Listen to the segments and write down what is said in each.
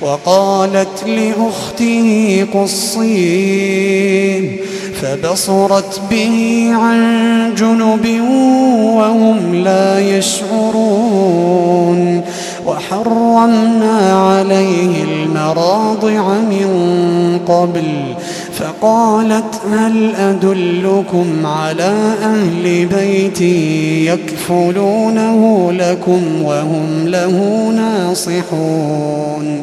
وقالت لأخته قصيه فبصرت به عن جنب وهم لا يشعرون. وحرمنا عليه المراضع من قبل فقالت هل أدلكم على أهل بيت يكفلونه لكم وهم له ناصحون؟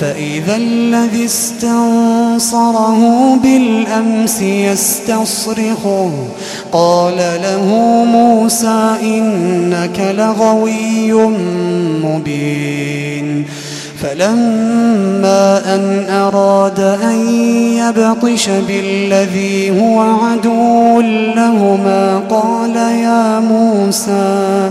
فإذا الذي استنصره بالأمس يستصرخه. قال له موسى إنك لغوي مبين. فلما أن أراد أن يبطش بالذي هو عدو لهما قال يا موسى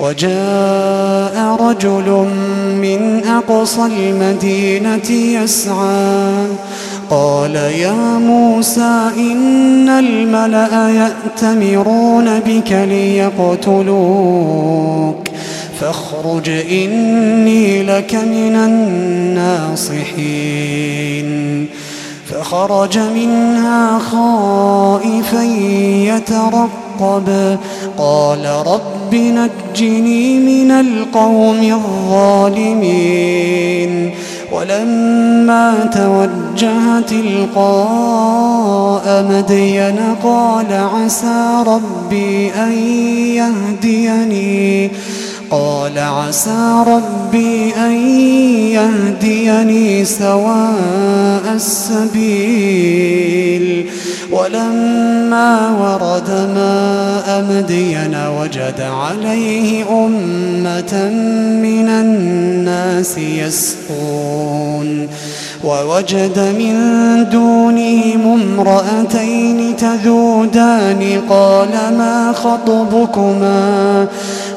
وجاء رجل من أقصى المدينة يسعى قال يا موسى إن الملأ يأتمرون بك ليقتلوك فاخرج إني لك من الناصحين. فخرج منها خائفا يترقب قال رب نجني من القوم الظالمين ولما توجه تلقاء مدين قال عسى ربي أن يهديني قال عسى ربي أن يهديني سواء السبيل. ولما ورد ماء مدين وجد عليه أمة من الناس يسقون. ووجد من دونهم امرأتين تذودان. قال ما خطبكما؟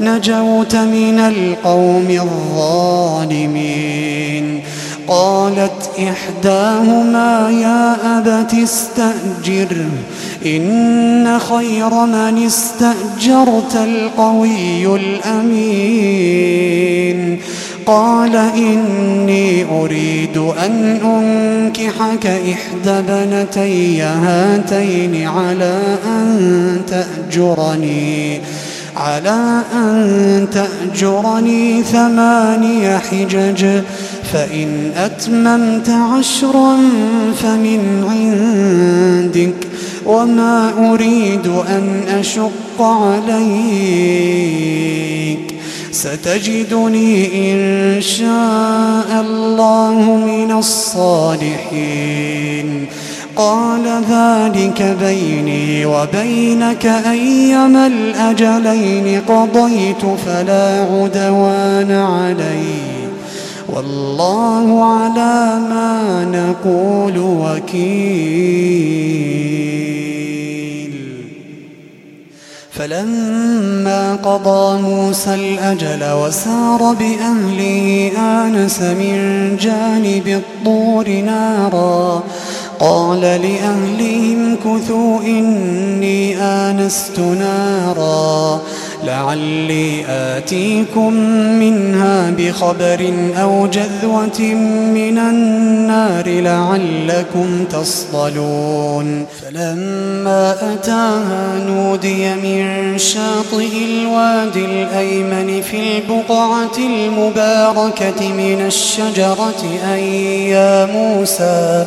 نجوت من القوم الظالمين. قالت إحداهما يا أبت استأجره إن خير من استأجرت القوي الأمين. قال إني أريد أن أنكحك إحدى بنتي هاتين على أن تأجرني. على أن تأجرني ثماني حجج فإن أتممت عشرا فمن عندك وما أريد أن أشق عليك. ستجدني إن شاء الله من الصالحين. قال ذلك بيني وبينك أيما الأجلين قضيت فلا عدوان علي. والله على ما نقول وكيل. فلما قضى موسى الأجل وسار بأهله آنس من جانب الطور نارا قال لأهلهم كثوا إني آنست نارا لعلي آتيكم منها بخبر أو جذوة من النار لعلكم تصطلون فلما أتاها نودي من شاطئ الوادي الأيمن في البقعة المباركة من الشجرة أي يا موسى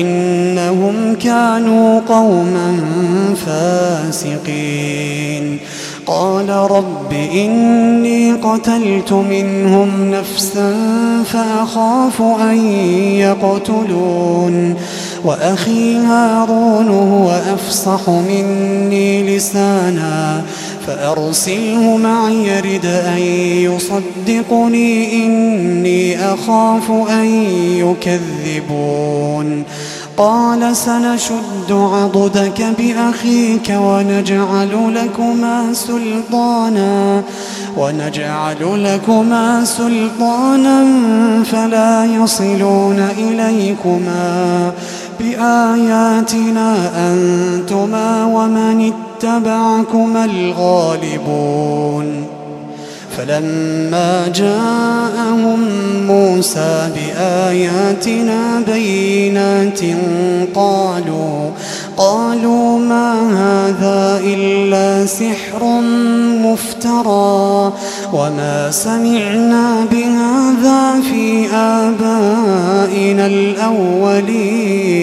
إنهم كانوا قوما فاسقين. قال رب إني قتلت منهم نفسا فأخاف أن يقتلون. وأخي هارون هو أفصح مني لسانا. فأرسله معي يرد أن يصدقني إني أخاف أن يكذبون. قال سنشد عضدك بأخيك ونجعل لكما سلطانا ونجعل لكما سلطانا فلا يصلون إليكما. بآياتنا أنتما ومن اتبعكما الغالبون فلما جاءهم موسى بآياتنا بينات قالوا قالوا ما هذا إلا سحر مفترى وما سمعنا بهذا في آبائنا الأولين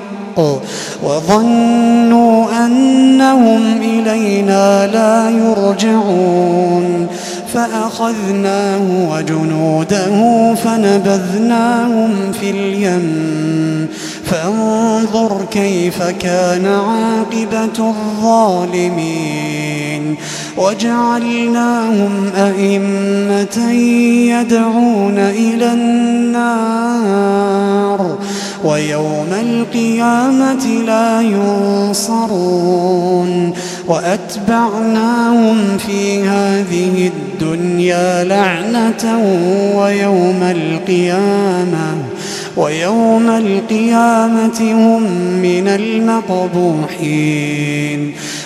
وظنوا أنهم إلينا لا يرجعون فأخذناه وجنوده فنبذناهم في اليم فانظر كيف كان عاقبة الظالمين وجعلناهم أئمة يدعون إلى النار ويوم القيامة لا ينصرون وأتبعناهم في هذه الدنيا لعنة ويوم القيامة ويوم القيامة هم من المقبوحين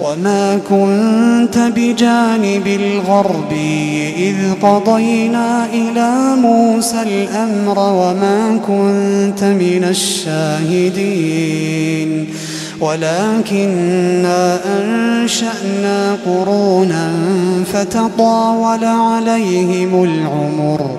وما كنت بجانب الغرب إذ قضينا إلى موسى الأمر وما كنت من الشاهدين. ولكننا أنشأنا قرونا فتطاول عليهم العمر.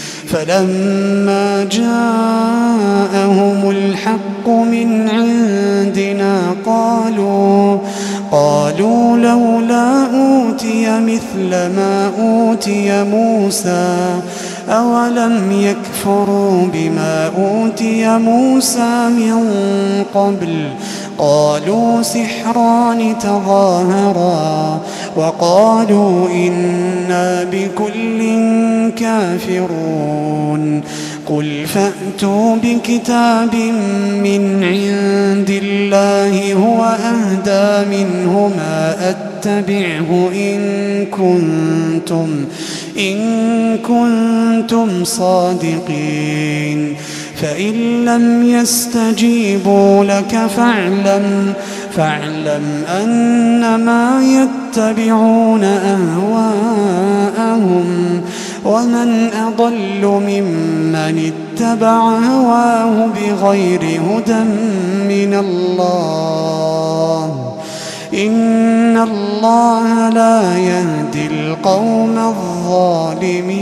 فلما جاءهم الحق من عندنا قالوا قالوا لولا أوتي مثل ما أوتي موسى أولم يكفروا بما أوتي موسى من قبل؟ قالوا سحران تظاهرا. وقالوا إنا بكل كافرون. قل فأتوا بكتاب من عند الله هو أهدى منهما أتبعه إن كنتم إن كنتم صادقين. فإن لم يستجيبوا لك فاعلم فاعلم أنما يتبعون أهواءهم ومن أضل ممن اتبع هواه بغير هدى من الله. إن الله لا يهدي القوم الظالمين.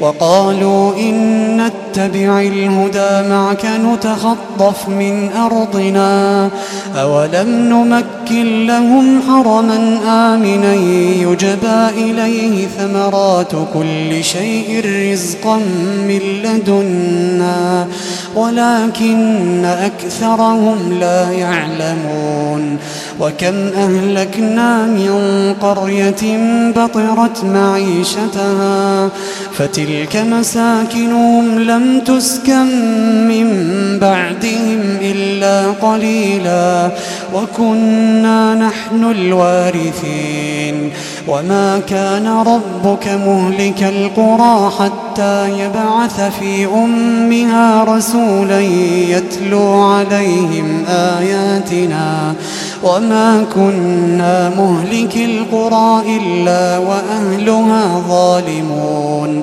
وقالوا إن نتبع الهدى معك نتخطف من أرضنا أولم نمكن لهم حرما آمنا يجبى إليه ثمرات كل شيء رزقا من لدنا ولكن أكثرهم لا يعلمون. وكم أهلكنا من قرية بطرت معيشتها فتلك مساكنهم لم تسكن من بعدهم إلا قليلا وكنا نحن الوارثين وما كان ربك مهلك القرى حتى يبعث في أمها رسولا يتلو عليهم آياتنا وما كنا مهلك القرى إلا وأهلها ظالمون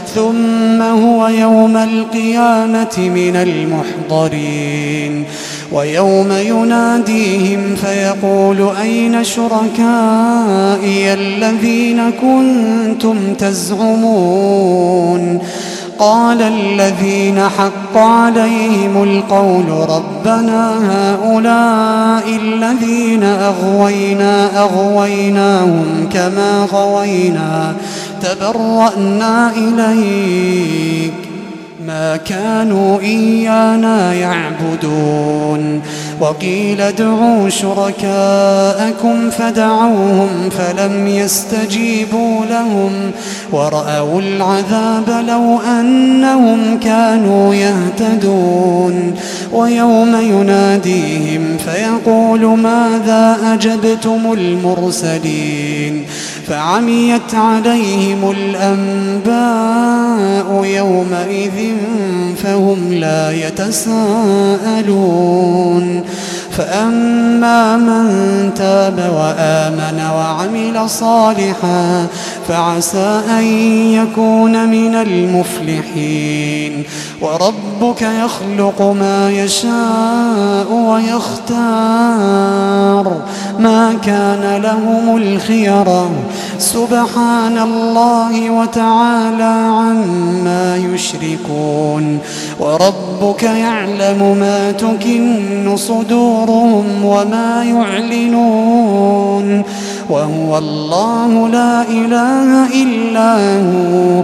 ثم هو يوم القيامة من المحضرين. ويوم يناديهم فيقول أين شركائي الذين كنتم تزعمون؟ قال الذين حق عليهم القول ربنا هؤلاء الذين أغوينا أغويناهم كما غوينا. تبرأنا إليك. ما كانوا إيانا يعبدون. وقيل ادعوا شركاءكم فدعوهم فلم يستجيبوا لهم. ورأوا العذاب لو أنهم كانوا يهتدون. ويوم يناديهم فيقول ماذا أجبتم المرسلين؟ فعميت عليهم الأنباء يومئذ فهم لا يتساءلون. فأما من تاب وآمن وعمل صالحا فعسى أن يكون من المفلحين. وربك يخلق ما يشاء ويختار. ما كان لهم الخيرة سبحان الله وتعالى عما يشركون. وربك يعلم ما تكن صدورهم وما يعلنون. وهو الله لا إله إلا هو.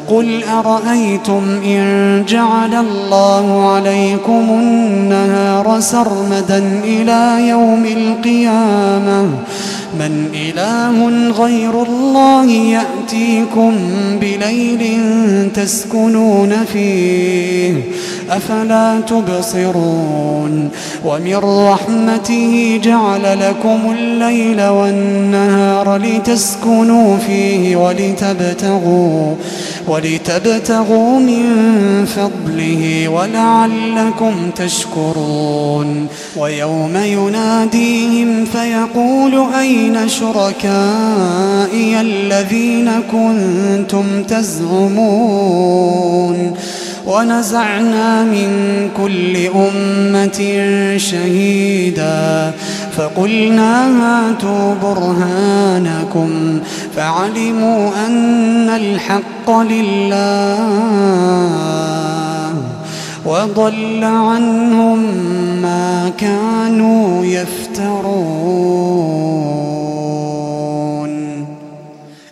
قل أرأيتم إن جعل الله عليكم النهار سرمدا إلى يوم القيامة من إله غير الله يأتيكم بليل تسكنون فيه أفلا تبصرون ومن رحمته جعل لكم الليل والنهار لتسكنوا فيه ولتبتغوا ولتبتغوا من فضله ولعلكم تشكرون ويوم يناديهم فيقول أين شركائي الذين كنتم تزعمون ونزعنا من كل أمة شهيدا فقلنا هاتوا برهانكم فعلموا أن الحق لله وضل عنهم ما كانوا يفترون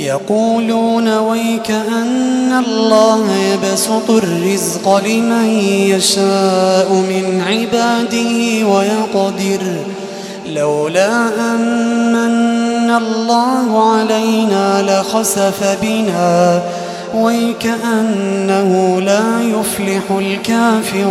يقولون ويك أن الله يبسط الرزق لمن يشاء من عباده ويقدر. لولا أمن الله علينا لخسف بنا ويكأنه لا يفلح الكافرون.